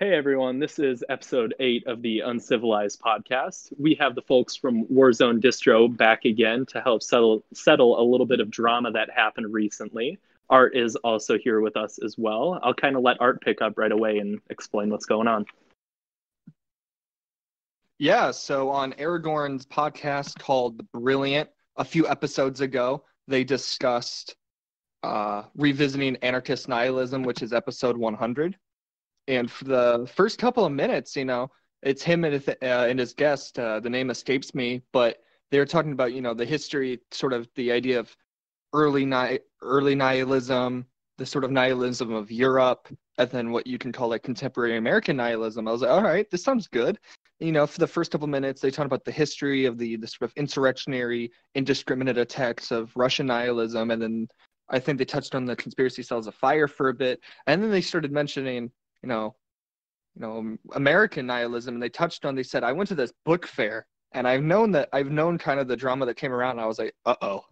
Hey everyone, this is episode eight of the Uncivilized podcast. We have the folks from Warzone Distro back again to help settle settle a little bit of drama that happened recently. Art is also here with us as well. I'll kind of let Art pick up right away and explain what's going on. Yeah, so on Aragorn's podcast called The Brilliant, a few episodes ago, they discussed uh, revisiting anarchist nihilism, which is episode 100 and for the first couple of minutes, you know, it's him and his, uh, and his guest. Uh, the name escapes me, but they were talking about you know the history, sort of the idea of early ni- early nihilism, the sort of nihilism of Europe, and then what you can call like contemporary American nihilism. I was like, all right, this sounds good. You know, for the first couple of minutes, they talked about the history of the the sort of insurrectionary, indiscriminate attacks of Russian nihilism, and then I think they touched on the conspiracy cells of fire for a bit, and then they started mentioning you know, you know, American nihilism, and they touched on. They said, "I went to this book fair, and I've known that I've known kind of the drama that came around. And I was like, uh oh,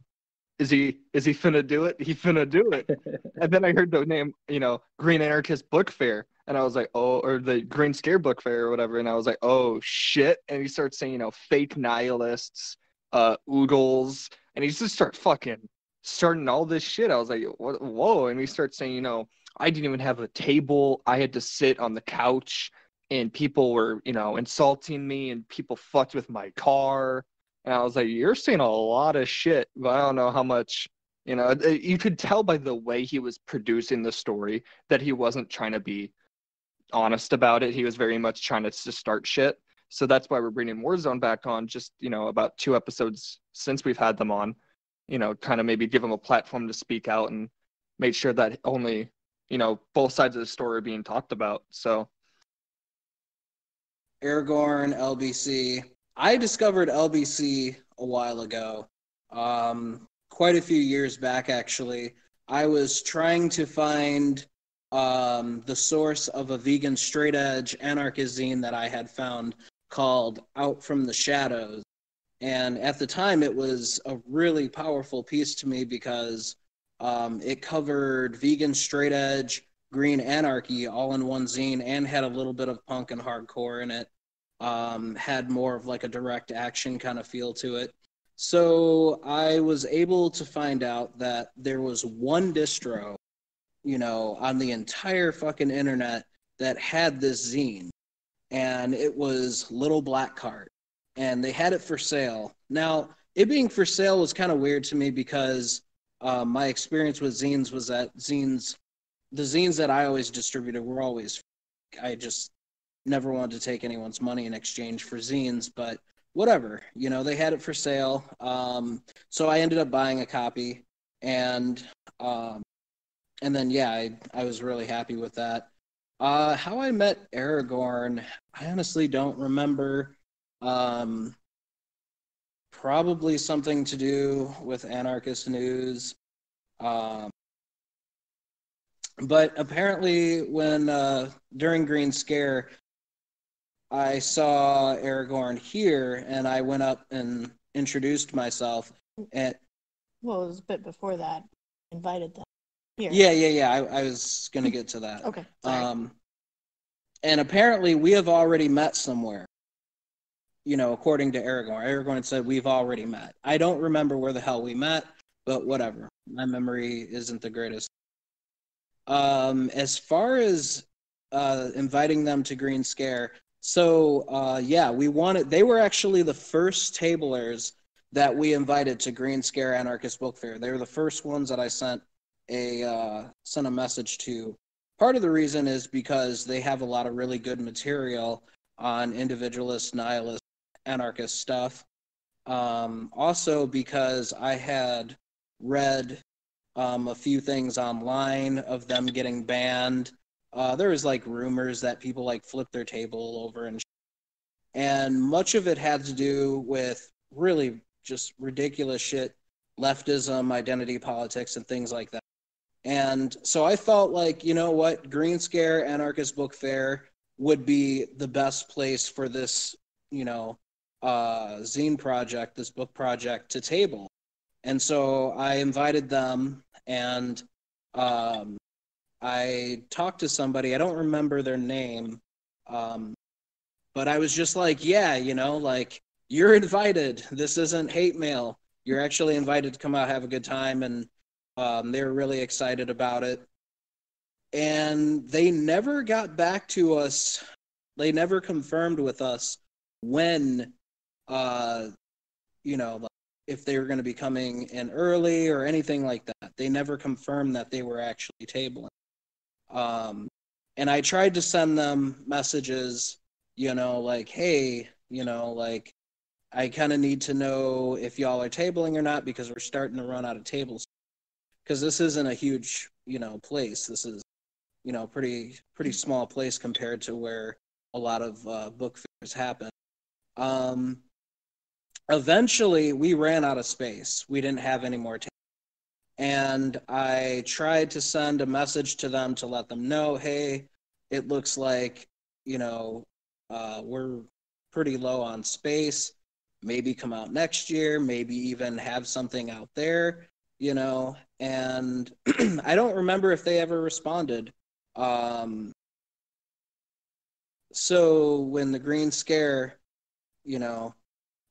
is he is he finna do it? He finna do it." and then I heard the name, you know, Green Anarchist Book Fair, and I was like, oh, or the Green Scare Book Fair or whatever, and I was like, oh shit. And he starts saying, you know, fake nihilists, uh, oogles, and he just start fucking starting all this shit. I was like, whoa, and he starts saying, you know I didn't even have a table. I had to sit on the couch and people were, you know, insulting me and people fucked with my car. And I was like, you're saying a lot of shit, but I don't know how much, you know, you could tell by the way he was producing the story that he wasn't trying to be honest about it. He was very much trying to just start shit. So that's why we're bringing Warzone back on just, you know, about two episodes since we've had them on, you know, kind of maybe give them a platform to speak out and make sure that only you know both sides of the story being talked about so. Aragorn lbc i discovered lbc a while ago um, quite a few years back actually. I was trying to find um, the source of a vegan straight edge anarchist zine that i had found called out from the shadows. And at the time it was a really powerful piece to me because um, it covered vegan straight edge, green anarchy all in one zine and had a little bit of punk and hardcore in it. Um, had more of like a direct action kind of feel to it. So I was able to find out that there was one distro, you know, on the entire fucking internet that had this zine. And it was Little Black Cart. And they had it for sale. Now, it being for sale was kind of weird to me because uh, my experience with zines was that zines, the zines that I always distributed were always, I just never wanted to take anyone's money in exchange for zines, but whatever, you know, they had it for sale. Um, so I ended up buying a copy and, um, and then, yeah, I, I was really happy with that. Uh, how I met Aragorn, I honestly don't remember. Um, probably something to do with anarchist news. Um, but apparently, when uh, during Green Scare, I saw Aragorn here, and I went up and introduced myself. And well, it was a bit before that. Invited them here. Yeah, yeah, yeah. I, I was gonna get to that. okay. Sorry. Um, and apparently, we have already met somewhere you know, according to Aragorn. Aragorn said, We've already met. I don't remember where the hell we met, but whatever. My memory isn't the greatest. Um, as far as uh, inviting them to Green Scare, so uh, yeah, we wanted, they were actually the first tablers that we invited to Green Scare Anarchist Book Fair. They were the first ones that I sent a uh, sent a message to. Part of the reason is because they have a lot of really good material on individualist, nihilist, anarchist stuff. Um, also, because I had read um, a few things online of them getting banned. Uh, there was like rumors that people like flipped their table over and and much of it had to do with really just ridiculous shit, leftism, identity politics, and things like that. And so I felt like, you know what, Green Scare Anarchist Book Fair would be the best place for this, you know, uh, zine project, this book project, to table. And so I invited them and um, I talked to somebody, I don't remember their name, Um, but I was just like, yeah, you know, like you're invited. This isn't hate mail. You're actually invited to come out, have a good time, and um, they were really excited about it. And they never got back to us. They never confirmed with us when, uh, you know, if they were going to be coming in early or anything like that. They never confirmed that they were actually tabling. Um, and I tried to send them messages, you know, like, hey, you know, like, I kind of need to know if y'all are tabling or not because we're starting to run out of tables. Because this isn't a huge, you know, place. This is, you know, pretty pretty small place compared to where a lot of uh, book fairs happen. Um, eventually, we ran out of space. We didn't have any more tables and I tried to send a message to them to let them know, hey, it looks like you know uh, we're pretty low on space. Maybe come out next year. Maybe even have something out there. You know, and I don't remember if they ever responded. Um, so when the Green Scare, you know,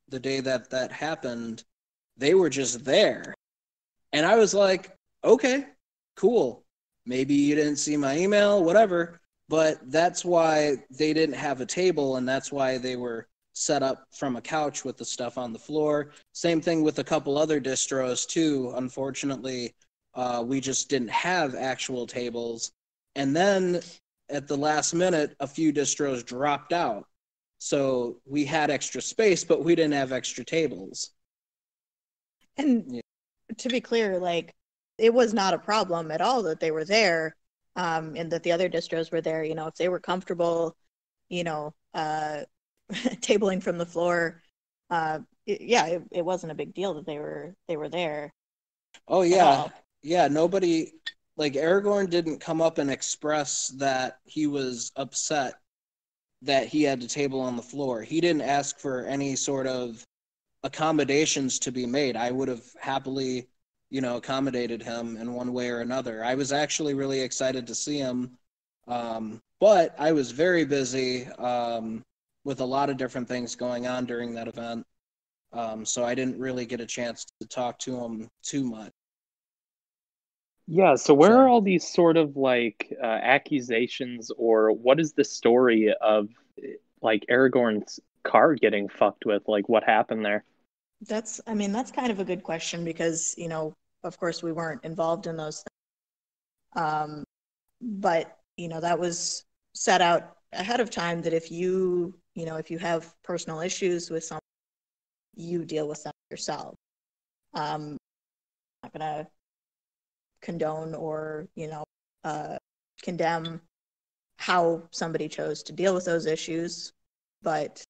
the day that that happened, they were just there and I was like, okay, cool. Maybe you didn't see my email, whatever. But that's why they didn't have a table, and that's why they were set up from a couch with the stuff on the floor. Same thing with a couple other distros, too. Unfortunately, uh, we just didn't have actual tables. And then at the last minute, a few distros dropped out. So we had extra space, but we didn't have extra tables. And yeah to be clear, like it was not a problem at all that they were there, um, and that the other distros were there. You know, if they were comfortable, you know, uh, tabling from the floor, uh, it, yeah, it, it wasn't a big deal that they were they were there. Oh yeah, yeah. Nobody like Aragorn didn't come up and express that he was upset that he had to table on the floor. He didn't ask for any sort of accommodations to be made. I would have happily, you know, accommodated him in one way or another. I was actually really excited to see him, um, but I was very busy um, with a lot of different things going on during that event. Um, so I didn't really get a chance to talk to him too much. Yeah, so where so, are all these sort of like uh, accusations, or what is the story of like Aragorn's car getting fucked with? Like, what happened there? That's, I mean, that's kind of a good question because, you know, of course, we weren't involved in those things. Um, but, you know, that was set out ahead of time that if you, you know, if you have personal issues with someone, you deal with them yourself. Um, I'm not going to condone or, you know, uh, condemn how somebody chose to deal with those issues, but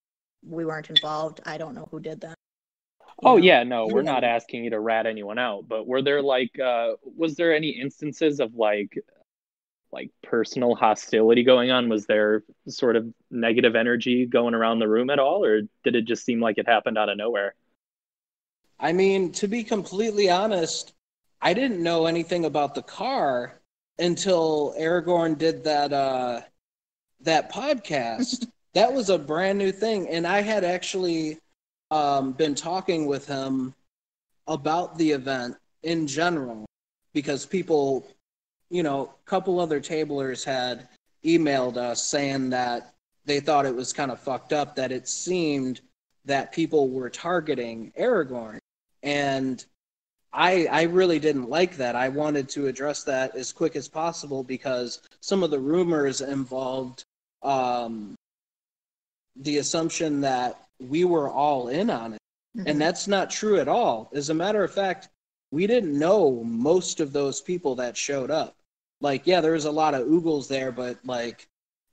we weren't involved. I don't know who did that. Oh know? yeah, no, we're not asking you to rat anyone out, but were there like uh was there any instances of like like personal hostility going on? Was there sort of negative energy going around the room at all or did it just seem like it happened out of nowhere? I mean, to be completely honest, I didn't know anything about the car until Aragorn did that uh that podcast. that was a brand new thing and I had actually um, been talking with him about the event in general because people, you know, a couple other tablers had emailed us saying that they thought it was kind of fucked up that it seemed that people were targeting Aragorn. And I, I really didn't like that. I wanted to address that as quick as possible because some of the rumors involved um, the assumption that we were all in on it. Mm-hmm. And that's not true at all. As a matter of fact, we didn't know most of those people that showed up. Like, yeah, there was a lot of oogles there, but like,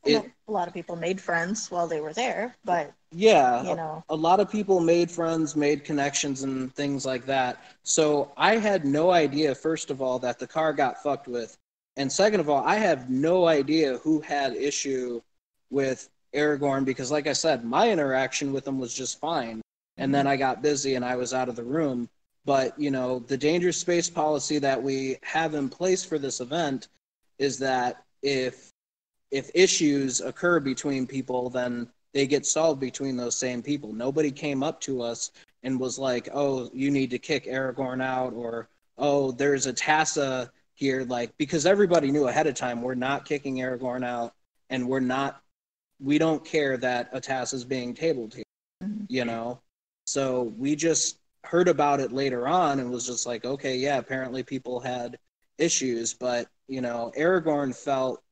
it, a lot of people made friends while they were there, but yeah, you know, a, a lot of people made friends, made connections, and things like that. So I had no idea, first of all, that the car got fucked with, and second of all, I have no idea who had issue with Aragorn because, like I said, my interaction with him was just fine. And then mm-hmm. I got busy and I was out of the room. But, you know, the dangerous space policy that we have in place for this event is that if if issues occur between people, then they get solved between those same people. Nobody came up to us and was like, "Oh, you need to kick Aragorn out," or "Oh, there's Atassa here," like because everybody knew ahead of time we're not kicking Aragorn out, and we're not, we don't care that Atassa is being tabled here, Mhm. you know. So we just heard about it later on and was just like, okay, yeah, apparently people had issues, but you know, Aragorn felt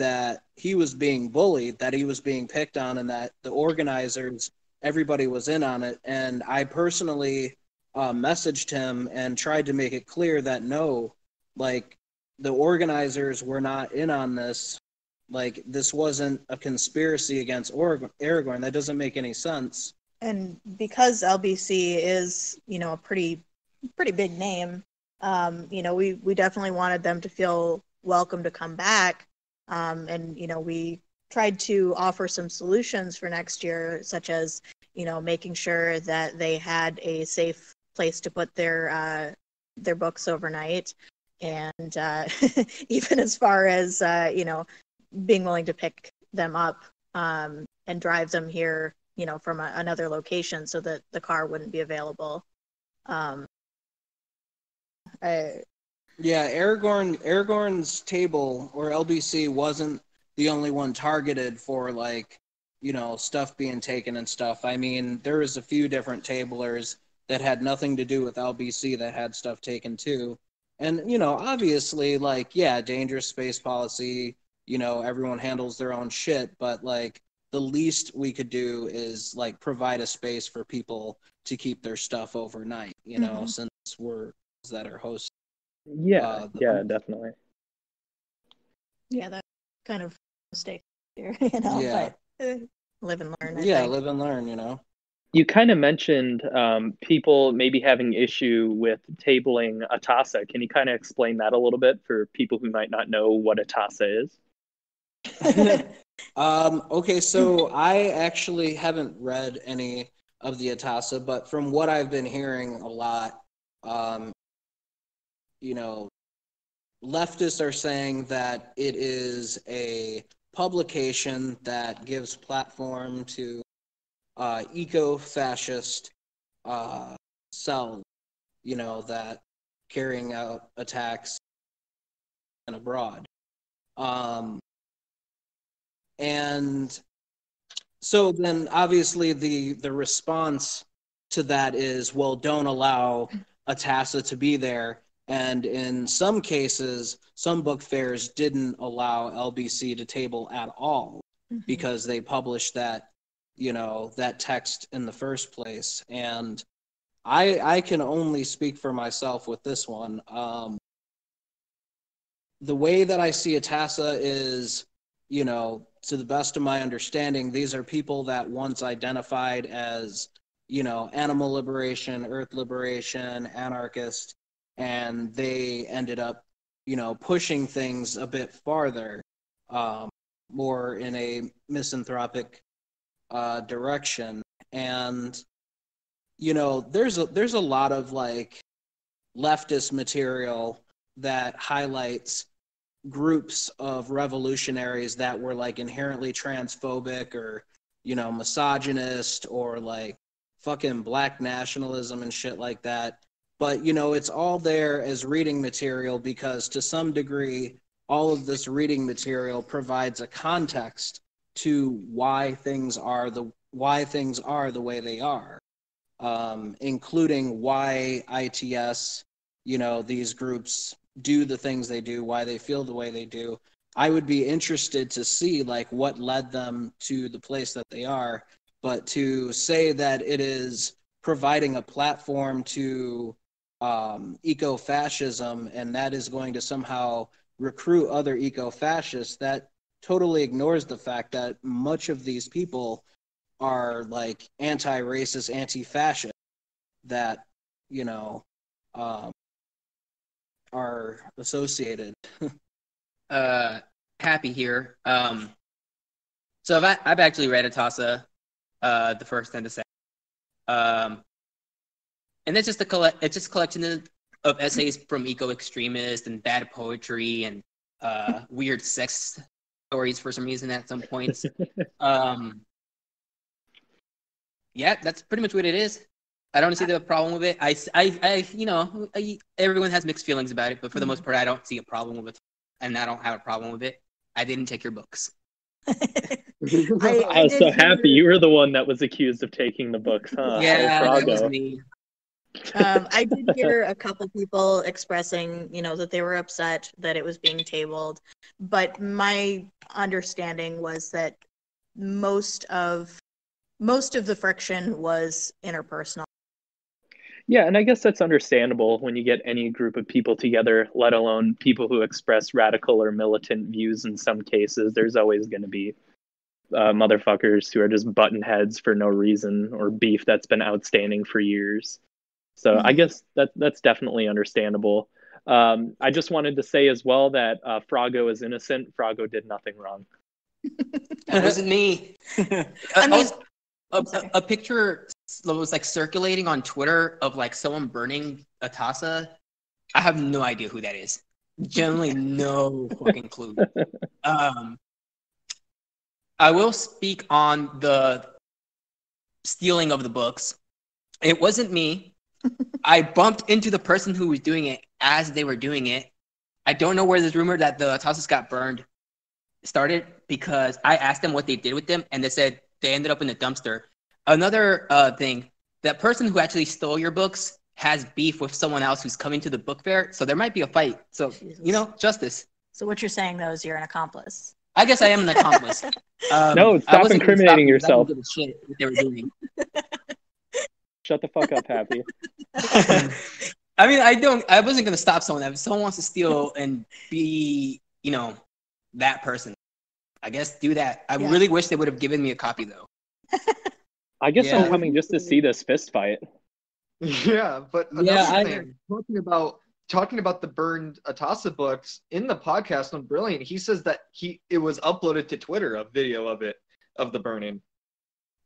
that he was being bullied, that he was being picked on, and that the organizers, everybody was in on it. And I personally uh, messaged him and tried to make it clear that no, like the organizers were not in on this. Like this wasn't a conspiracy against Aragorn. That doesn't make any sense. and because LBC is, you know, a pretty pretty big name, um, you know, we we definitely wanted them to feel welcome to come back. Um, and you know, we tried to offer some solutions for next year, such as you know, making sure that they had a safe place to put their uh, their books overnight, and uh, even as far as uh, you know, being willing to pick them up um, and drive them here you know, from a, another location so that the car wouldn't be available. Um, I, Yeah, Aragorn Aragorn's table or LBC wasn't the only one targeted for like, you know, stuff being taken and stuff. I mean, there was a few different tablers that had nothing to do with LBC that had stuff taken too. And you know, obviously like yeah, dangerous space policy, you know, everyone handles their own shit, but like the least we could do is like provide a space for people to keep their stuff overnight, you know, Mhm. since we're that are hosting Yeah, Uh, the- yeah, definitely. yeah, that kind of mistake here, you know, Yeah. but eh, live and learn. I yeah think. live and learn you know You kind of mentioned um, people maybe having issue with tabling Atassa. Can you kind of explain that a little bit for people who might not know what Atassa is? um okay so i actually haven't read any of the atassa but from what i've been hearing a lot um you know leftists are saying that it is a publication that gives platform to uh, eco-fascist uh, cells, you know, that carrying out attacks and abroad. Um, and so then obviously the the response to that is, well, don't allow Atassa to be there. And in some cases, some book fairs didn't allow LBC to table at all Mhm. because they published that you know that text in the first place and i i can only speak for myself with this one um the way that i see atassa is you know to the best of my understanding these are people that once identified as you know animal liberation earth liberation anarchist and they ended up you know pushing things a bit farther um more in a misanthropic uh, direction. And you know there's a there's a lot of like leftist material that highlights groups of revolutionaries that were like inherently transphobic or you know misogynist or like fucking black nationalism and shit like that but you know it's all there as reading material because to some degree all of this reading material provides a context to why things are the why things are the way they are, um, including why ITS, you know, these groups do the things they do, why they feel the way they do. I would be interested to see like what led them to the place that they are, but to say that it is providing a platform to um, eco-fascism and that is going to somehow recruit other eco-fascists that totally ignores the fact that much of these people are like anti-racist, anti-fascist that you know um, are associated. uh, happy here. Um, so I've, I've actually read Atassa, uh, the first and the second. Um, and it's just a collect, it's just a collection of, of essays from eco extremists and bad poetry and uh, weird sex stories for some reason at some points. um, yeah, that's pretty much what it is. I don't see the problem with it. I, I, I you know, I, everyone has mixed feelings about it, but for the most part, I don't see a problem with it, and I don't have a problem with it. I didn't take your books. I, I was so happy you were the one that was accused of taking the books, huh? yeah, that was me. Um, I did hear a couple people expressing, you know, that they were upset that it was being tabled, but my understanding was that most of most of the friction was interpersonal. Yeah, and I guess that's understandable when you get any group of people together, let alone people who express radical or militant views in some cases. There's always going to be uh, motherfuckers who are just button heads for no reason or beef that's been outstanding for years. So I Mhm. guess that that's definitely understandable. Um, I just wanted to say as well that uh, Frago is innocent. Frago did nothing wrong. That wasn't me. I I mean- was, a, a, a picture that was like circulating on Twitter of like someone burning Atassa. I have no idea who that is. Generally, no fucking clue. Um, I will speak on the stealing of the books. It wasn't me. I bumped into the person who was doing it as they were doing it. I don't know where this rumor that the Tasas got burned started because I asked them what they did with them, and they said they ended up in the dumpster. Another uh, thing, that person who actually stole your books has beef with someone else who's coming to the book fair, so there might be a fight. So you know, justice. So what you're saying though is you're an accomplice. I guess I am an accomplice. Um, No, stop incriminating them 'cause I yourself. don't give a shit what they were doing. Shut the fuck up, Happy. I mean, I don't. I wasn't gonna stop someone. If someone wants to steal and be, you know, that person, I guess do that. I Yeah. really wish they would have given me a copy though. I guess Yeah. I'm coming just to see this fist fight. Yeah, but another Yeah, I- thing, talking about talking about the burned Atassa books in the podcast on Brilliant, he says that he it was uploaded to Twitter a video of it of the burning.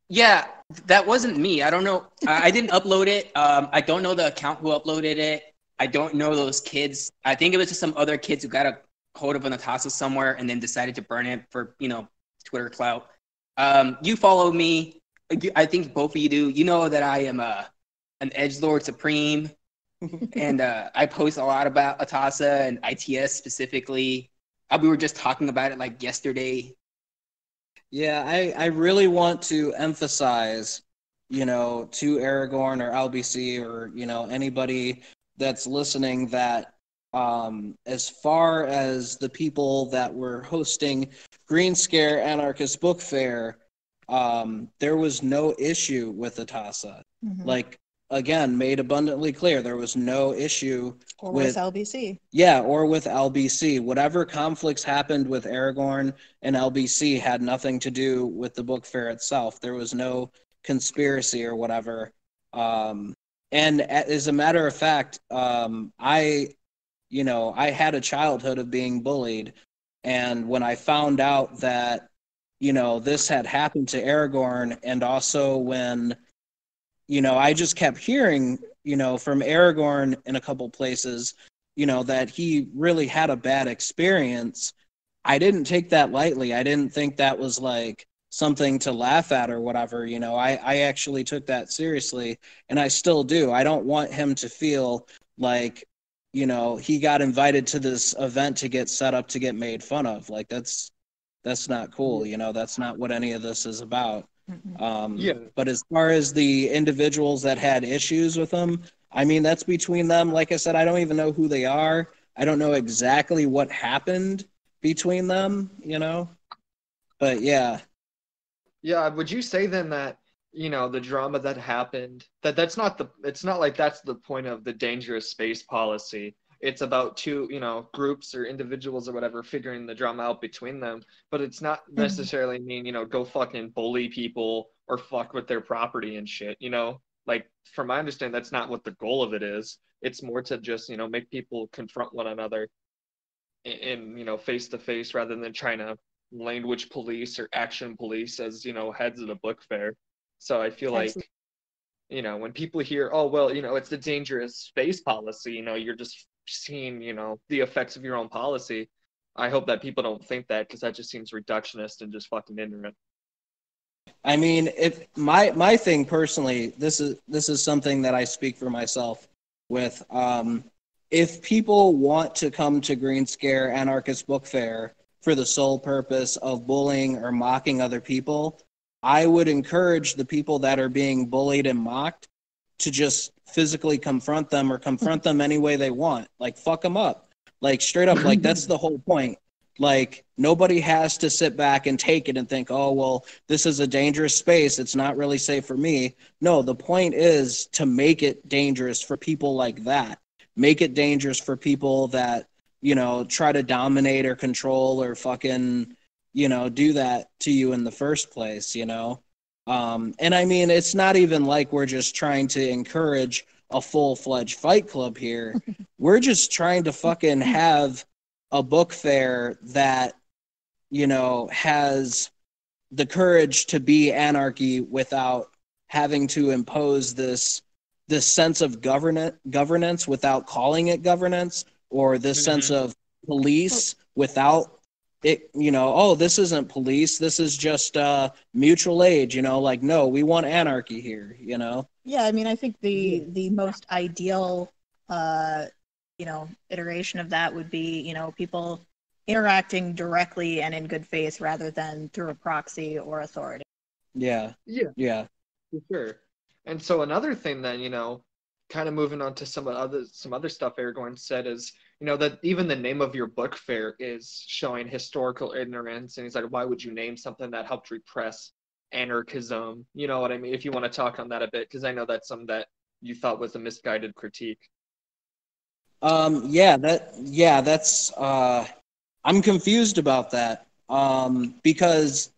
Yeah, that wasn't me. I don't know. I, I didn't upload it. Um, I don't know the account who uploaded it. I don't know those kids. I think it was just some other kids who got a hold of an Atassa somewhere and then decided to burn it for you know Twitter clout. Um, you follow me. I think both of you do. You know that I am a an edge lord supreme, and uh, I post a lot about Atassa and ITS specifically. Uh, we were just talking about it like yesterday. Yeah, I, I really want to emphasize, you know, to Aragorn or LBC or, you know, anybody that's listening that um, as far as the people that were hosting Green Scare Anarchist Book Fair, um, there was no issue with Atassa. Mhm. Like, again, made abundantly clear, there was no issue or with- with LBC. yeah, or with LBC. Whatever conflicts happened with Aragorn and LBC had nothing to do with the book fair itself. There was no conspiracy or whatever. Um, and as a matter of fact, um, I, you know, I had a childhood of being bullied. And when I found out that, you know, this had happened to Aragorn, and also when, you know, I just kept hearing, you know, from Aragorn in a couple places you know that he really had a bad experience. I didn't take that lightly. I didn't think that was like something to laugh at or whatever you know. I i actually took that seriously and i still do. I don't want him to feel like you know he got invited to this event to get set up to get made fun of. Like that's that's not cool you know. That's not what any of this is about. Um, Yeah. But as far as the individuals that had issues with them, I mean, that's between them. Like I said, I don't even know who they are. I don't know exactly what happened between them, you know? But yeah. Yeah, would you say then that you know the drama that happened that that's not the it's not like that's the point of the dangerous space policy. It's about two you know groups or individuals or whatever figuring the drama out between them, but it's not mm-hmm. necessarily mean you know go fucking bully people or fuck with their property and shit. You know, like from my understanding, that's not what the goal of it is. It's more to just you know make people confront one another in, you know face to face rather than trying to language police or action police as you know heads of the book fair so i feel like you know when people hear oh well you know it's the dangerous space policy you know you're just seeing you know the effects of your own policy I hope that people don't think that because that just seems reductionist and just fucking ignorant. I mean, if my my thing personally, this is this is something that I speak for myself with. Um, if people want to come to Green Scare Anarchist Book Fair for the sole purpose of bullying or mocking other people, I would encourage the people that are being bullied and mocked to just physically confront them or confront them any way they want. Like fuck them up. Like straight up like that's the whole point. Like nobody has to sit back and take it and think, "Oh, well, this is a dangerous space. It's not really safe for me." No, the point is to make it dangerous for people like that. Make it dangerous for people that, you know, try to dominate or control or fucking, you know, do that to you in the first place, you know? Um, and I mean, it's not even like we're just trying to encourage a full fledged fight club here. we're just trying to fucking have a book fair that, you know, has the courage to be anarchy without having to impose this this sense of governance governance without calling it governance or this mm-hmm. sense of police without it you know oh this isn't police. This is just uh mutual aid you know like no we want anarchy here you know? Yeah i mean i think the the most ideal uh you know iteration of that would be you know people interacting directly and in good faith rather than through a proxy or authority. Yeah. Yeah. Yeah. For sure. And so another thing then you know kind of moving on to some other some other stuff Aragorn said is you know that even the name of your book fair is showing historical ignorance and he's like why would you name something that helped repress anarchism? You know what i mean? If you want to talk on that a bit because i know that's something that you thought was a misguided critique. Um yeah that yeah that's uh i'm confused about that. Um because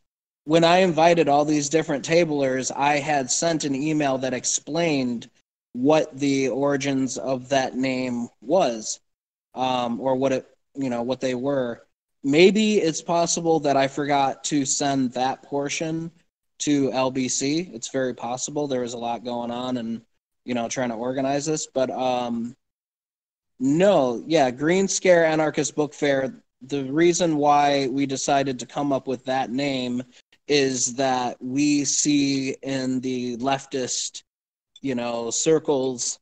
when i invited all these different tablers i had sent an email that explained what the origins of that name was um, or what it you know what they were. Maybe it's possible that i forgot to send that portion to lbc it's very possible. There was a lot going on and you know trying to organize this but um no. Yeah green scare anarchist book fair the reason why we decided to come up with that name is that we see in the leftist you know, circles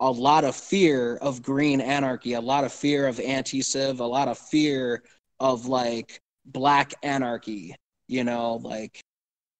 a lot of fear of green anarchy, a lot of fear of anti civ, a lot of fear of like black anarchy, you know, like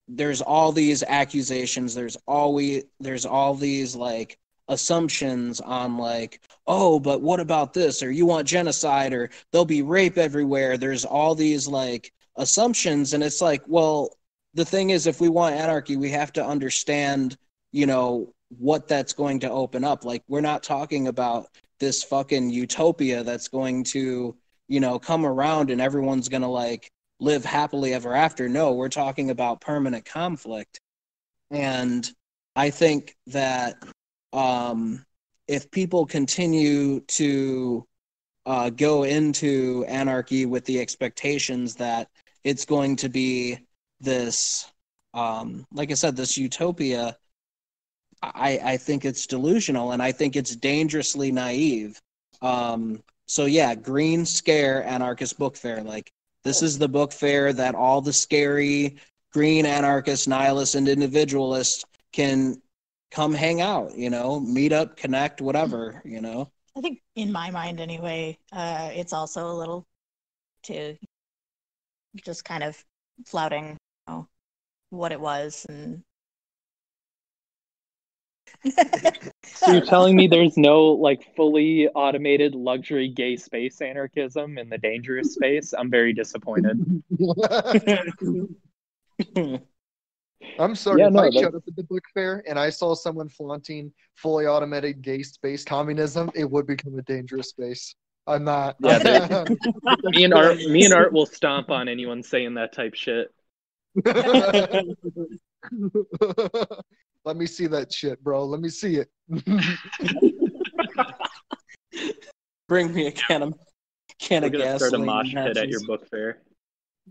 there's all these accusations, there's always there's all these like assumptions on like, oh, but what about this? Or you want genocide or there'll be rape everywhere. There's all these like assumptions and it's like, well, the thing is if we want anarchy, we have to understand, you know, what that's going to open up. Like we're not talking about this fucking utopia that's going to, you know, come around and everyone's going to like live happily ever after. No, we're talking about permanent conflict. And I think that um, if people continue to uh, go into anarchy with the expectations that it's going to be this, um, like I said, this utopia I, I think it's delusional and I think it's dangerously naive. Um, so yeah, Green Scare Anarchist Book Fair. Like this is the book fair that all the scary green anarchists, nihilists, and individualists can come hang out. You know, meet up, connect, whatever. You know. I think in my mind, anyway, uh, it's also a little to just kind of flouting you know, what it was and so you're telling me there's no like fully automated luxury gay space anarchism in the dangerous space? I'm very disappointed. I'm sorry yeah, if no, I showed up at the book fair and I saw someone flaunting fully automated gay space communism, it would become a dangerous space. I'm not. Yeah, me and Art, me and Art will stomp on anyone saying that type shit. Let me see that shit, bro. Let me see it. Bring me a can of can We're of gas. Start a mosh pit at your book fair.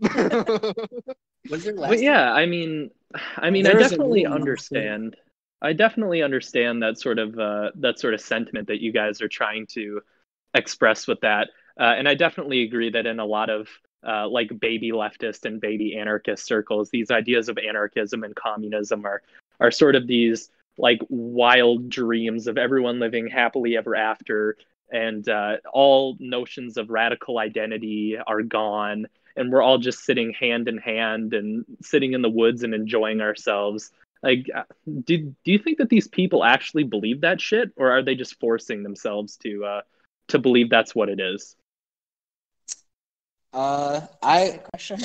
Was but yeah, I mean, I mean, there I definitely understand. I definitely understand that sort of uh, that sort of sentiment that you guys are trying to express with that. Uh, and I definitely agree that in a lot of uh, like baby leftist and baby anarchist circles, these ideas of anarchism and communism are are sort of these like wild dreams of everyone living happily ever after, and uh, all notions of radical identity are gone, and we're all just sitting hand in hand and sitting in the woods and enjoying ourselves. Like, uh, do do you think that these people actually believe that shit, or are they just forcing themselves to uh, to believe that's what it is? Uh, I question.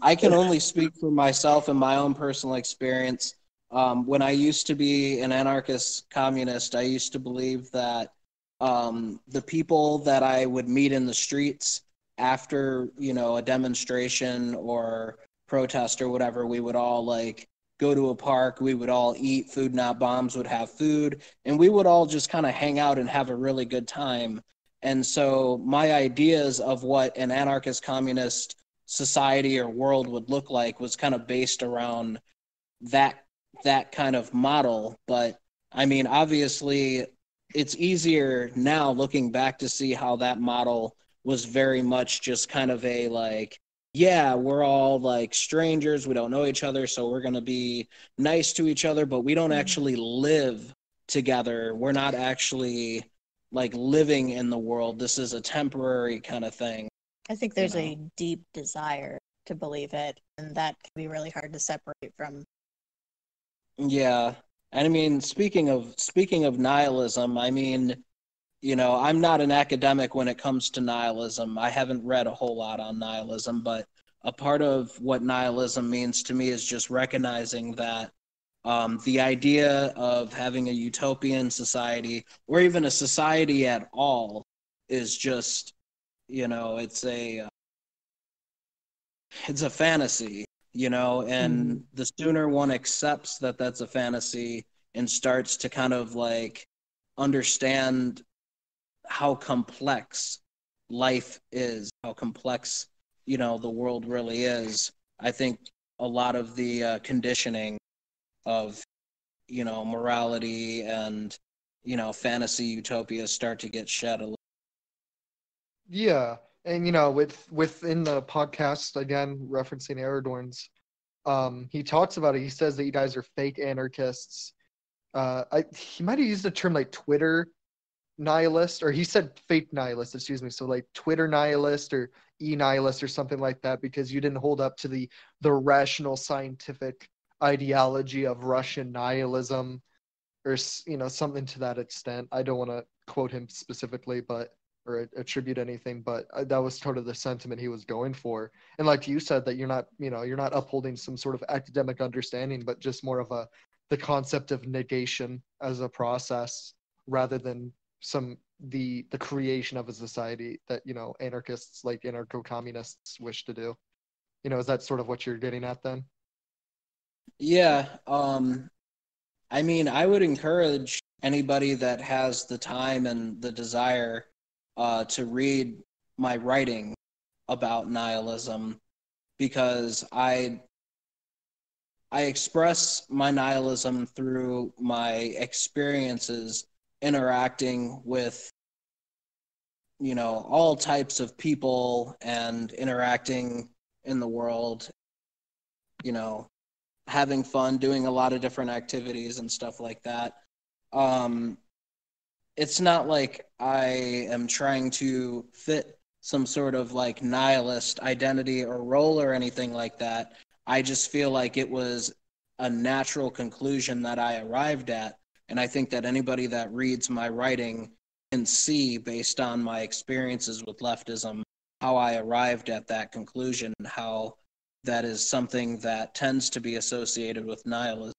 I can only speak for myself and my own personal experience. Um, when I used to be an anarchist communist, I used to believe that um, the people that I would meet in the streets after you know a demonstration or protest or whatever, we would all like go to a park. We would all eat food, not bombs. Would have food, and we would all just kind of hang out and have a really good time. And so my ideas of what an anarchist communist society or world would look like was kind of based around that that kind of model. But I mean, obviously, it's easier now looking back to see how that model was very much just kind of a like yeah, we're all like strangers. We don't know each other. So we're going to be nice to each other, but we don't mm-hmm. actually live together. We're not actually like living in the world. This is a temporary kind of thing. I think there's know. a deep desire to believe it, and that can be really hard to separate from. Yeah. And I mean, speaking of speaking of nihilism, I mean, you know, I'm not an academic when it comes to nihilism. I haven't read a whole lot on nihilism, but a part of what nihilism means to me is just recognizing that um, the idea of having a utopian society or even a society at all is just, you know, it's a it's a fantasy, you know, and Mhm. the sooner one accepts that that's a fantasy and starts to kind of like understand how complex life is, how complex, you know, the world really is. I think a lot of the uh, conditioning of, you know, morality and, you know, fantasy utopias start to get shed a little. Yeah, and you know, with within the podcast again, referencing Aragorn's, um, he talks about it. He says that you guys are fake anarchists. Uh, I he might have used the term like Twitter nihilist, or he said fake nihilist. Excuse me. So like Twitter nihilist or e nihilist or something like that, because you didn't hold up to the the rational scientific ideology of Russian nihilism, or you know something to that extent. I don't want to quote him specifically, but or attribute anything, but uh, that was sort of the sentiment he was going for. And like you said, that you're not, you know, you're not upholding some sort of academic understanding, but just more of a the concept of negation as a process rather than some the the creation of a society that you know anarchists like anarcho-communists wish to do. You know, is that sort of what you're getting at then? Yeah. Um, I mean, I would encourage anybody that has the time and the desire uh, to read my writing about nihilism because I I express my nihilism through my experiences interacting with you know all types of people and interacting in the world you know having fun doing a lot of different activities and stuff like that. Um it's not like i am trying to fit some sort of like nihilist identity or role or anything like that i just feel like it was a natural conclusion that i arrived at and i think that anybody that reads my writing can see based on my experiences with leftism how i arrived at that conclusion how that is something that tends to be associated with nihilism.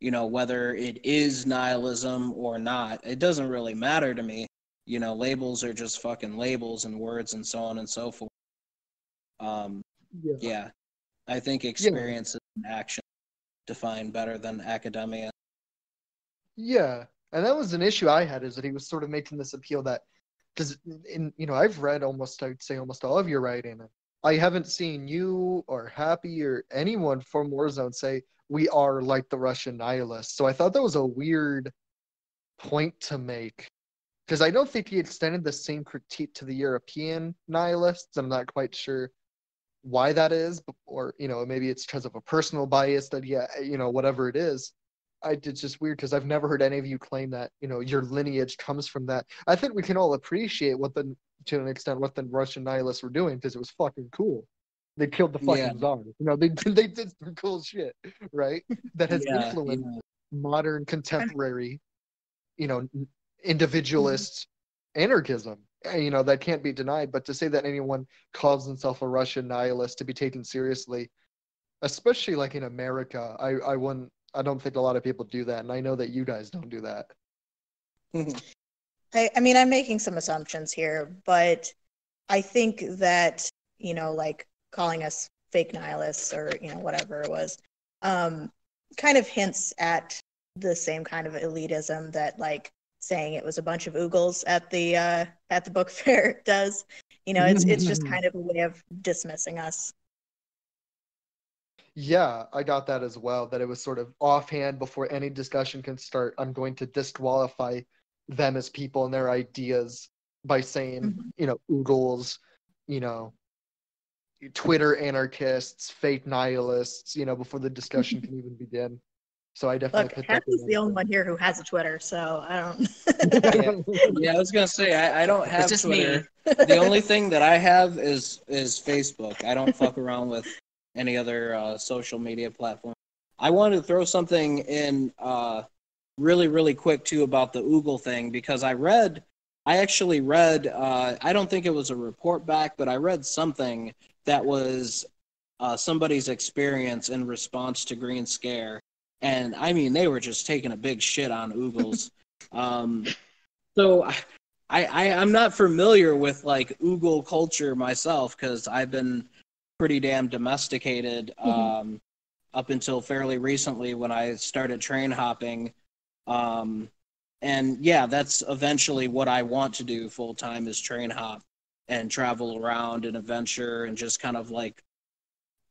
You know, whether it is nihilism or not, it doesn't really matter to me. You know, labels are just fucking labels and words and so on and so forth. Um, yeah, I think experience and action define better than academia. Yeah, and that was an issue I had is that he was sort of making this appeal that because in you know I've read almost I'd say almost all of your writing. and I haven't seen you or Happy or anyone from Warzone say we are like the Russian nihilists. So I thought that was a weird point to make because I don't think he extended the same critique to the European nihilists. I'm not quite sure why that is, or you know, maybe it's because of a personal bias that yeah, eh, you know, whatever it is. I, it's just weird because I've never heard any of you claim that you know your lineage comes from that. I think we can all appreciate what the to an extent what the Russian nihilists were doing because it was fucking cool. They killed the fucking Yeah. czar. You know, they they did some cool shit, right? That has Yeah, influenced yeah. modern contemporary, you know, individualist anarchism. Uh, You know, that can't be denied. But to say that anyone calls himself a Russian nihilist to be taken seriously, especially like in America, I I wouldn't. I don't think a lot of people do that, and I know that you guys don't do that. I, I mean, I'm making some assumptions here, but I think that, you know, like calling us fake nihilists or, you know, whatever it was, um, kind of hints at the same kind of elitism that like saying it was a bunch of oogles at the uh, at the book fair does. You know, it's it's just kind of a way of dismissing us. Yeah, I got that as well. That it was sort of offhand before any discussion can start. I'm going to disqualify them as people and their ideas by saying, Mhm. you know, oogles, you know, Twitter anarchists, fake nihilists, you know, before the discussion can even begin. So I definitely Look, put Hess that is the only one here who has a Twitter, so I don't. yeah, I was gonna say I, I don't have It's just Twitter. me. the only thing that I have is is Facebook. I don't fuck around with any other uh, social media platform. I wanted to throw something in uh, really, really quick too about the Oogle thing because I read, I actually read, uh, I don't think it was a report back, but I read something that was uh, somebody's experience in response to Green Scare, and I mean they were just taking a big shit on Oogles. um, so I, I, I'm not familiar with like Oogle culture myself because I've been pretty damn domesticated um, up until fairly recently when I started train hopping. Um, and yeah, that's eventually what I want to do full time is train hop and travel around and adventure and just kind of like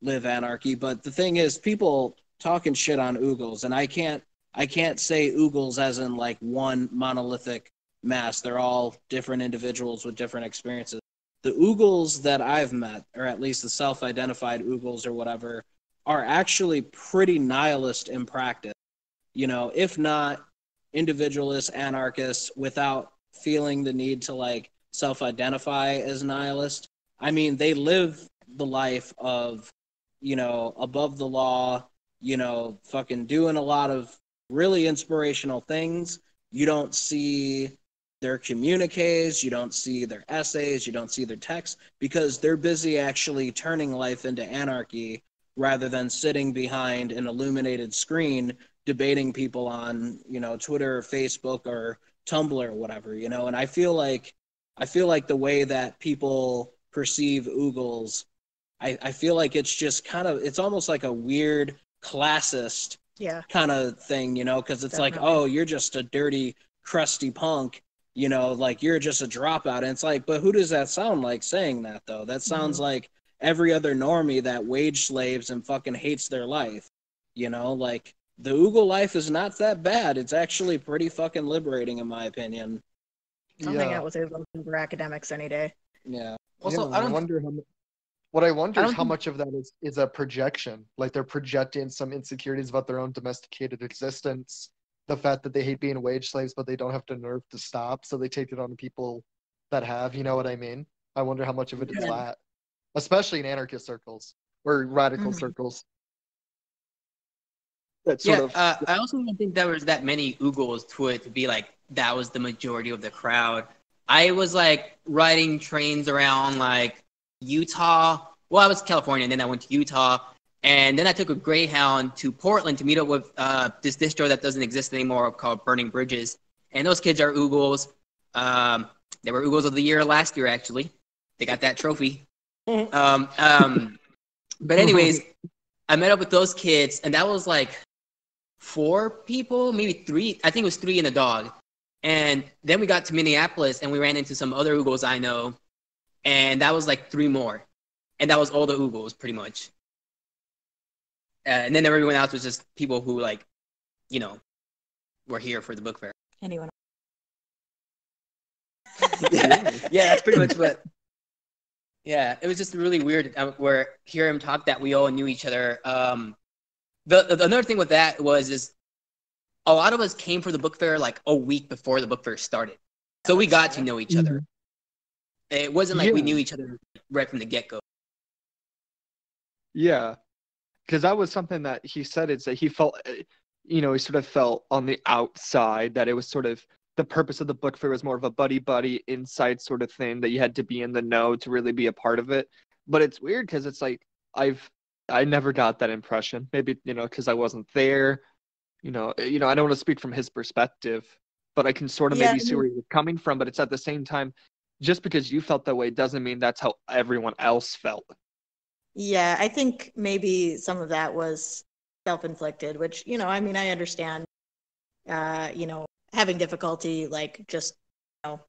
live anarchy. But the thing is, people talking shit on Oogles, and I can't I can't say Oogles as in like one monolithic mass. They're all different individuals with different experiences. The Oogles that I've met, or at least the self-identified Oogles or whatever, are actually pretty nihilist in practice. You know, if not individualists, anarchists, without feeling the need to like self-identify as nihilist. I mean, they live the life of, you know, above the law, you know, fucking doing a lot of really inspirational things. You don't see their communiques, you don't see their essays, you don't see their texts because they're busy actually turning life into anarchy rather than sitting behind an illuminated screen debating people on, you know, Twitter or Facebook or Tumblr or whatever, you know. And I feel like I feel like the way that people perceive Oogles, I, I feel like it's just kind of it's almost like a weird classist yeah. kind of thing, you know, because it's like, oh, you're just a dirty, crusty punk, you know, like you're just a dropout. And it's like, but who does that sound like saying that though? That sounds mm-hmm. like every other normie that wage slaves and fucking hates their life, you know, like the Oogle life is not that bad. It's actually pretty fucking liberating, in my opinion. I'll hang out with Oogles over academics any day. Yeah. Also, Yeah, I don't. wonder how. mu- What I wonder I is how think- much of that is is a projection. Like they're projecting some insecurities about their own domesticated existence, the fact that they hate being wage slaves, but they don't have the nerve to stop, so they take it on people that have. You know what I mean? I wonder how much of it is Yeah. that, especially in anarchist circles or radical Mhm. circles. That sort Yeah, of. uh, I also don't think there was that many Oogles to it to be like that was the majority of the crowd. I was like riding trains around like Utah. Well, I was California, and then I went to Utah, and then I took a Greyhound to Portland to meet up with uh, this distro that doesn't exist anymore called Burning Bridges. And those kids are Oogles. Um, they were Oogles of the year last year, actually. They got that trophy. um, um, but anyways, I met up with those kids, and that was like four people, maybe three. I think it was three and a dog. And then we got to Minneapolis, and we ran into some other Oogles I know, and that was like three more, and that was all the Oogles pretty much. Uh, and then everyone else was just people who like, you know, were here for the book fair. Anyone yeah, yeah, that's pretty much what. Yeah, it was just really weird uh, where hear him talk that we all knew each other. Um, the, the another thing with that was is a lot of us came for the book fair like a week before the book fair started, so we got to know each other. It wasn't like we knew each other right from the get go. Yeah, because that was something that he said is that he felt, uh, you know, he sort of felt on the outside that it was sort of the purpose of the book fair was more of a buddy buddy inside sort of thing that you had to be in the know to really be a part of it. But it's weird because it's like I've I never got that impression. Maybe you know because I wasn't there. You know, uh, you know I don't want to speak from his perspective, but I can sort of Yeah, maybe see where he was coming from. But it's at the same time, just because you felt that way doesn't mean that's how everyone else felt. Yeah, I think maybe some of that was self-inflicted, which, you know, I mean, I understand, uh, you know, having difficulty, like just, you know,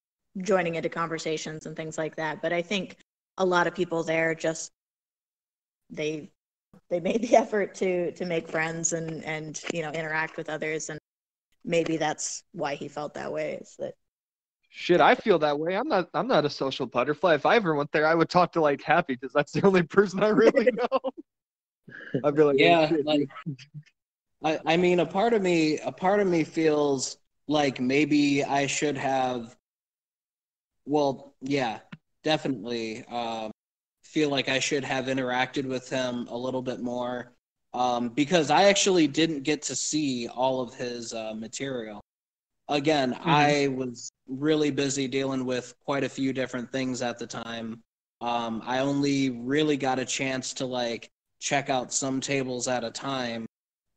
joining into conversations and things like that. But I think a lot of people there just, they, they made the effort to, to make friends and, and, you know, interact with others. And maybe that's why he felt that way is that, Shit, I feel that way. I'm not. I'm not a social butterfly. If I ever went there, I would talk to like Happy because that's the only person I really know. I'd be like, yeah, "Oh, shit, like I, I mean, a part of me, a part of me feels like maybe I should have. Well, yeah, definitely. Um, feel like I should have interacted with him a little bit more um, because I actually didn't get to see all of his uh, material. Again, I was really busy dealing with quite a few different things at the time. Um, I only really got a chance to like check out some tables at a time.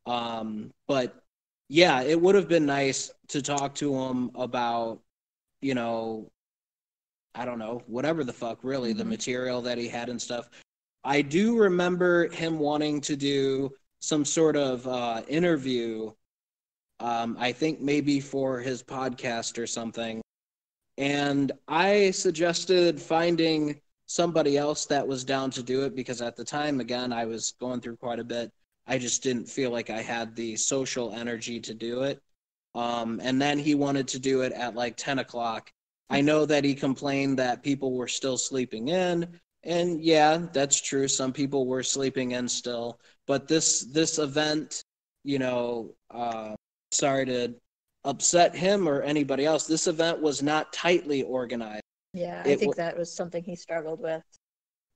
Um, but yeah, it would have been nice to talk to him about, you know, I don't know, whatever the fuck, really, the Mhm. material that he had and stuff. I do remember him wanting to do some sort of uh, interview. Um, I think maybe for his podcast or something. And I suggested finding somebody else that was down to do it because at the time, again, I was going through quite a bit. I just didn't feel like I had the social energy to do it. Um, and then he wanted to do it at like 10 o'clock. I know that he complained that people were still sleeping in. And yeah, that's true. Some people were sleeping in still. But this this event, you know, uh, sorry to upset him or anybody else. This event was not tightly organized. yeah, I It think wa- that was something he struggled with,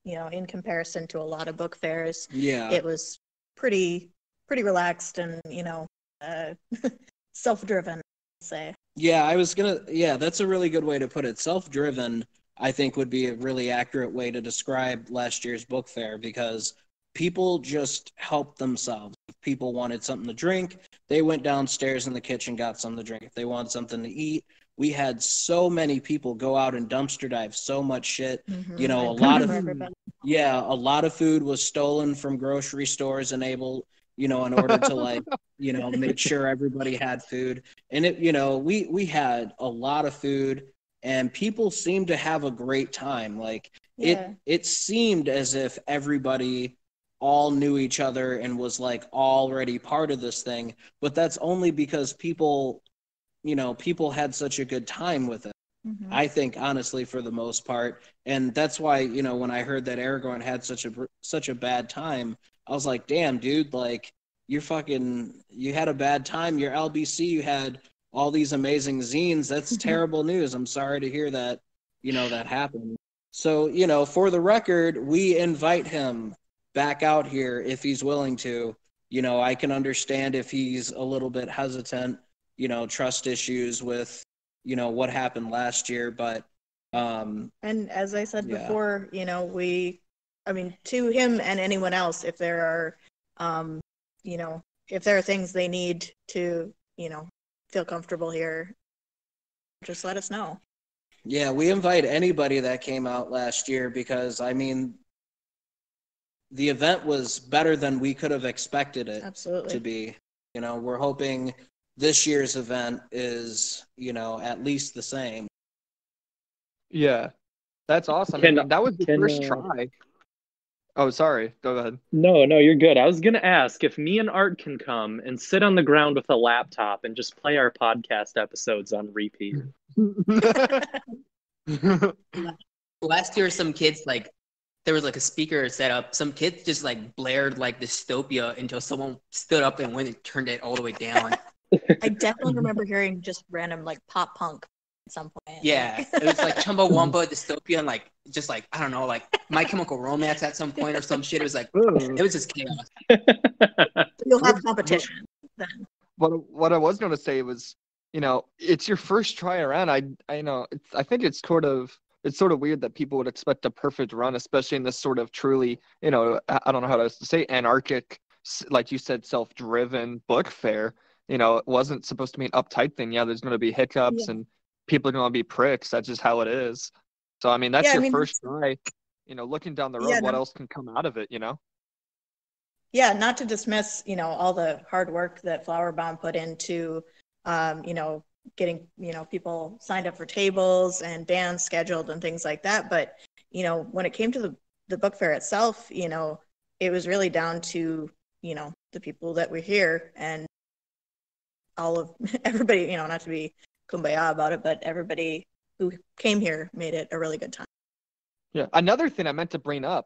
you know, in comparison to a lot of book fairs. Yeah. it was pretty pretty relaxed and you know uh, self-driven I'd say Yeah, I was gonna. Yeah, that's a really good way to put it. Self-driven, I think, would be a really accurate way to describe last year's book fair because people just helped themselves. People wanted something to drink, they went downstairs in the kitchen, got something to drink. If they wanted something to eat, we had so many people go out and dumpster dive so much shit. You know, a lot of-. Yeah, a lot of food was stolen from grocery stores and able, you know, in order to like, you know, make sure everybody had food. And it, you know, we we had a lot of food and people seemed to have a great time. Like yeah it it seemed as if everybody all knew each other and was like already part of this thing, but that's only because people, you know, people had such a good time with it. Mhm. I think honestly for the most part, and that's why you know when I heard that Aragorn had such a such a bad time, I was like, damn, dude, like you're fucking you had a bad time. Your LBC, you had all these amazing zines. That's terrible news. I'm sorry to hear that. You know that happened. So you know, for the record, we invite him back out here if he's willing to. You know, I can understand if he's a little bit hesitant. You know, trust issues with you know what happened last year but um and as i said Yeah. before you know we i mean to him and anyone else if there are um you know if there are things they need to you know feel comfortable here just let us know yeah we invite anybody that came out last year because i mean the event was better than we could have expected it absolutely to be you know we're hoping this year's event is you know at least the same Yeah, that's awesome. Can- I mean, that was the can, first uh, try. Oh, sorry. Go ahead. No, no, you're good. I was gonna ask if me and Art can come and sit on the ground with a laptop and just play our podcast episodes on repeat. Last year, some kids like there was like a speaker set up. Some kids just like blared like dystopia until someone stood up and went and turned it all the way down. I definitely remember hearing just random like pop punk at some point. Yeah, it was like Chumbawamba dystopia and like just like I don't know, like My Chemical Romance at some point or some shit. It was like it was just chaos. You'll have competition then. what what I was going to say was, you know, it's your first try around. I I know it's I think it's sort of it's sort of weird that people would expect a perfect run, especially in this sort of truly, you know, I I don't know how to say anarchic, like you said, self-driven book fair. You know, it wasn't supposed to be an uptight thing. Yeah, there's going to be hiccups Yeah. and people are going to be pricks. That's just how it is. So I mean, that's Yeah, I your mean, first try. You know, looking down the road, Yeah, what no- else can come out of it? You know. yeah not to dismiss you know all the hard work that flower bomb put into um, you know getting you know people signed up for tables and bands scheduled and things like that but you know when it came to the, the book fair itself you know it was really down to you know the people that were here and all of everybody you know not to be kumbaya about it but everybody who came here made it a really good time Yeah. Another thing I meant to bring up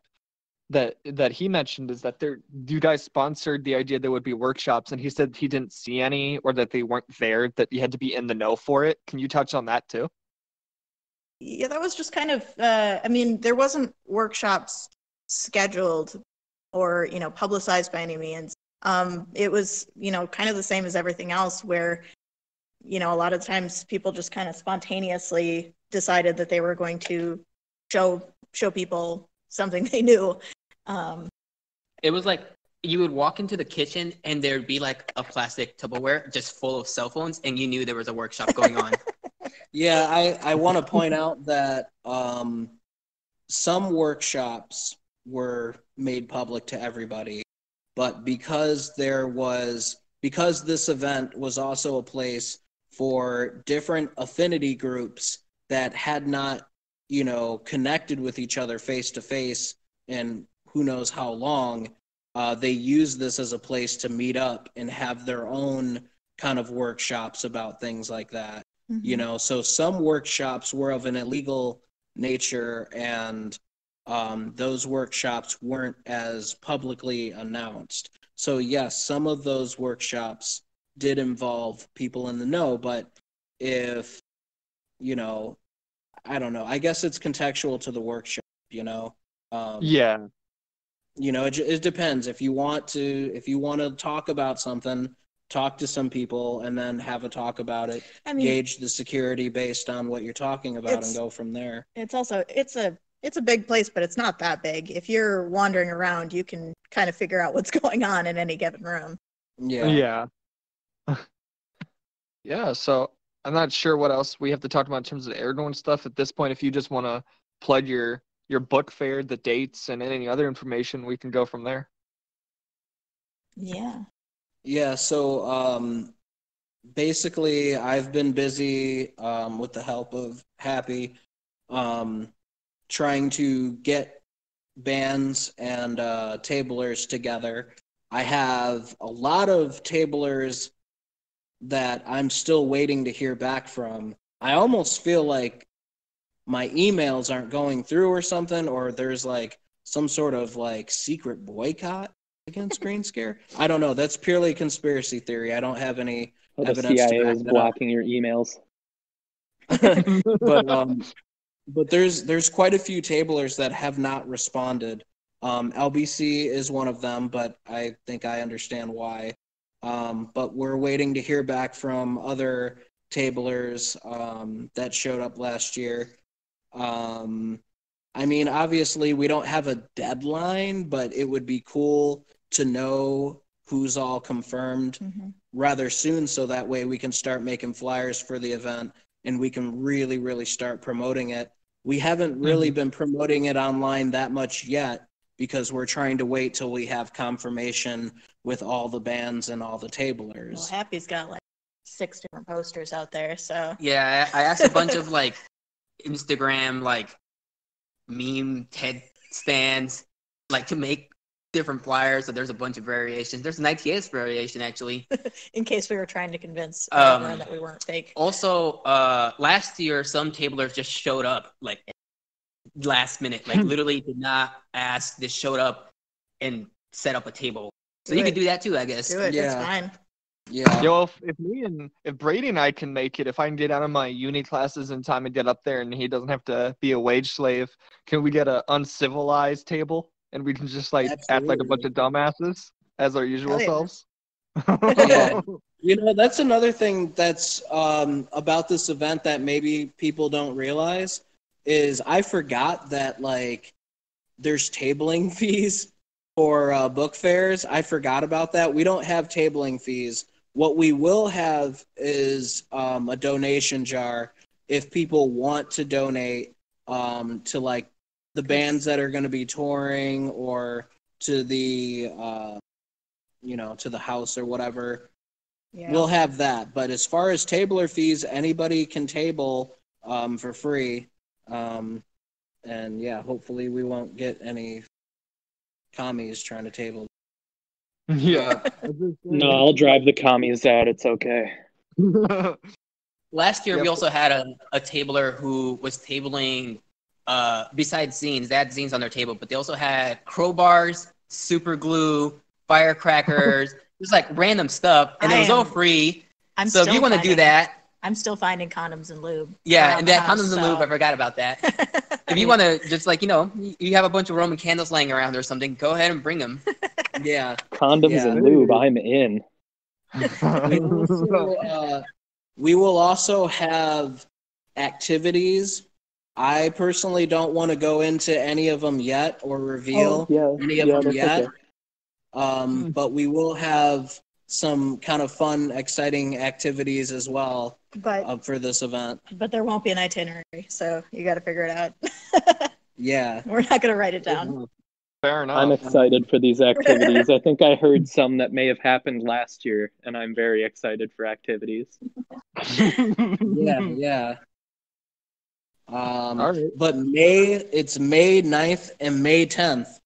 that that he mentioned is that there you guys sponsored the idea there would be workshops and he said he didn't see any or that they weren't there that you had to be in the know for it. Can you touch on that too? yeah that was just kind of uh, i mean there wasn't workshops scheduled or you know publicized by any means um, it was you know kind of the same as everything else where you know a lot of times people just kind of spontaneously decided that they were going to show show people something they knew um, It was like you would walk into the kitchen and there'd be like a plastic Tupperware just full of cell phones, and you knew there was a workshop going on. Yeah, I, I want to point out that um, some workshops were made public to everybody, but because there was because this event was also a place for different affinity groups that had not, you know, connected with each other face to face and who knows how long, uh, they use this as a place to meet up and have their own kind of workshops about things like that you know? So some workshops were of an illegal nature and um, those workshops weren't as publicly announced. So yes some of those workshops did involve people in the know but if you know i don't know. I guess it's contextual to the workshop you know? Um, Yeah. You know it, it depends if you want to if you want to talk about something talk to some people and then have a talk about it i mean gauge the security based on what you're talking about and go from there. it's also it's a it's a big place but it's not that big if you're wandering around you can kind of figure out what's going on in any given room Yeah. Yeah. yeah. So I'm not sure what else we have to talk about in terms of Aragorn stuff at this point. If you just want to plug your your book fair, the dates, and any other information, we can go from there. yeah Yeah, so um basically I've been busy um with the help of Happy um trying to get bands and uh tablers together. I have a lot of tablers that I'm still waiting to hear back from. I almost feel like my emails aren't going through or something or there's like some sort of like secret boycott against Green Scare? I don't know. That's purely conspiracy theory. I don't have any the evidence to CIA is that up. blocking your emails. but um, but there's there's quite a few tablers that have not responded. Um, LBC is one of them, but I think I understand why. Um, but we're waiting to hear back from other tablers um, that showed up last year. Um, I mean, obviously, we don't have a deadline, but it would be cool to know who's all confirmed Mhm. rather soon so that way we can start making flyers for the event and we can really really start promoting it. We haven't really been promoting it online that much yet because we're trying to wait till we have confirmation with all the bands and all the well tablers happy's got like six different posters out there so. Yeah, I, I asked a bunch of like Instagram like meme TED stands like to make different flyers, so there's a bunch of variations. There's an ITS variation actually. in case we were trying to convince Um, everyone that we weren't fake. Also, uh, last year some tablers just showed up like last minute, like literally did not ask, just showed up and set up a table. So Do you it. could do that too, I guess. Do it. It's Yeah. fine. Yeah. Yo, if, if me and if Brady and I can make it, if I can get out of my uni classes in time and get up there, and he doesn't have to be a wage slave, can we get a uncivilized table and we can just like act like a bunch of dumbasses as our usual Hell yeah. selves? Yeah. You know, that's another thing that's um, about this event that maybe people don't realize is I forgot that like there's tabling fees for uh, book fairs. I forgot about that. We don't have tabling fees. What we will have is um, a donation jar if people want to donate um, to like the bands that are going to be touring or to the uh, you know to the house or whatever Yeah. we'll have that. But as far as tabler fees, anybody can table um, for free. Um, and yeah, hopefully we won't get any commies trying to table. Yeah. No, I'll drive the commies out. It's okay. Last year, Yep. we also had a, a tabler who was tabling, uh, besides zines, they had zines on their table, but they also had crowbars, super glue, firecrackers, just like random stuff, and I it was all free. I'm so if you want to do that, I'm still finding condoms and lube. yeah, and that house, condoms and lube, I forgot about that. If you want to just like, you know, you- you have a bunch of Roman candles laying around or something, go ahead and bring them. Yeah. Condoms Yeah. and lube, I'm in. We also, uh, we will also have activities. I personally don't want to go into any of them yet or reveal. yeah, any of yeah, them yet. okay. Um, Hmm. but we will have some kind of fun, exciting activities as well but uh, for this event. but there won't be an itinerary, so you got to figure it out. Yeah. We're not going to write it down. Fair enough. I'm excited for these activities. I think I heard some that may have happened last year, and I'm very excited for activities. Yeah, yeah. Um, All right. But May, it's May 9th and May 10th.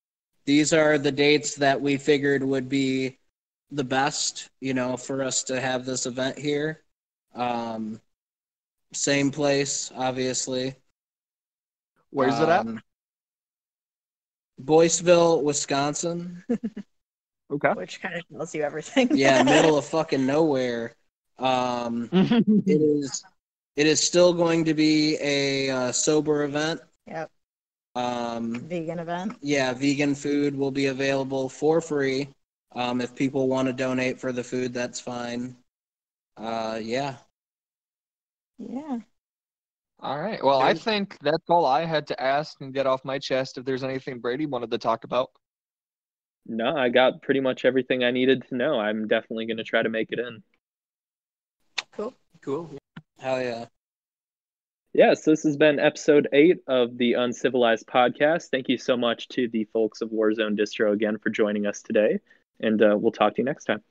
These are the dates that we figured would be the best, you know, for us to have this event here. Um, same place, obviously. Where's it at? Um, Boyceville, Wisconsin. Okay. Which kind of tells you everything. Yeah, middle of fucking nowhere. Um, it is. It is still going to be a uh, sober event. Yep. Um, Vegan event. yeah, vegan food will be available for free. Um, if people want to donate for the food, that's fine. Uh, yeah. Yeah. All right. Well, I think that's all I had to ask and get off my chest. If there's anything Brady wanted to talk about. No, I got pretty much everything I needed to know. I'm definitely going to try to make it in. Cool. Cool. Hell yeah. Yes, this has been episode eight of the Uncivilized Podcast. Thank you so much to the folks of Warzone Distro again for joining us today, and uh, we'll talk to you next time.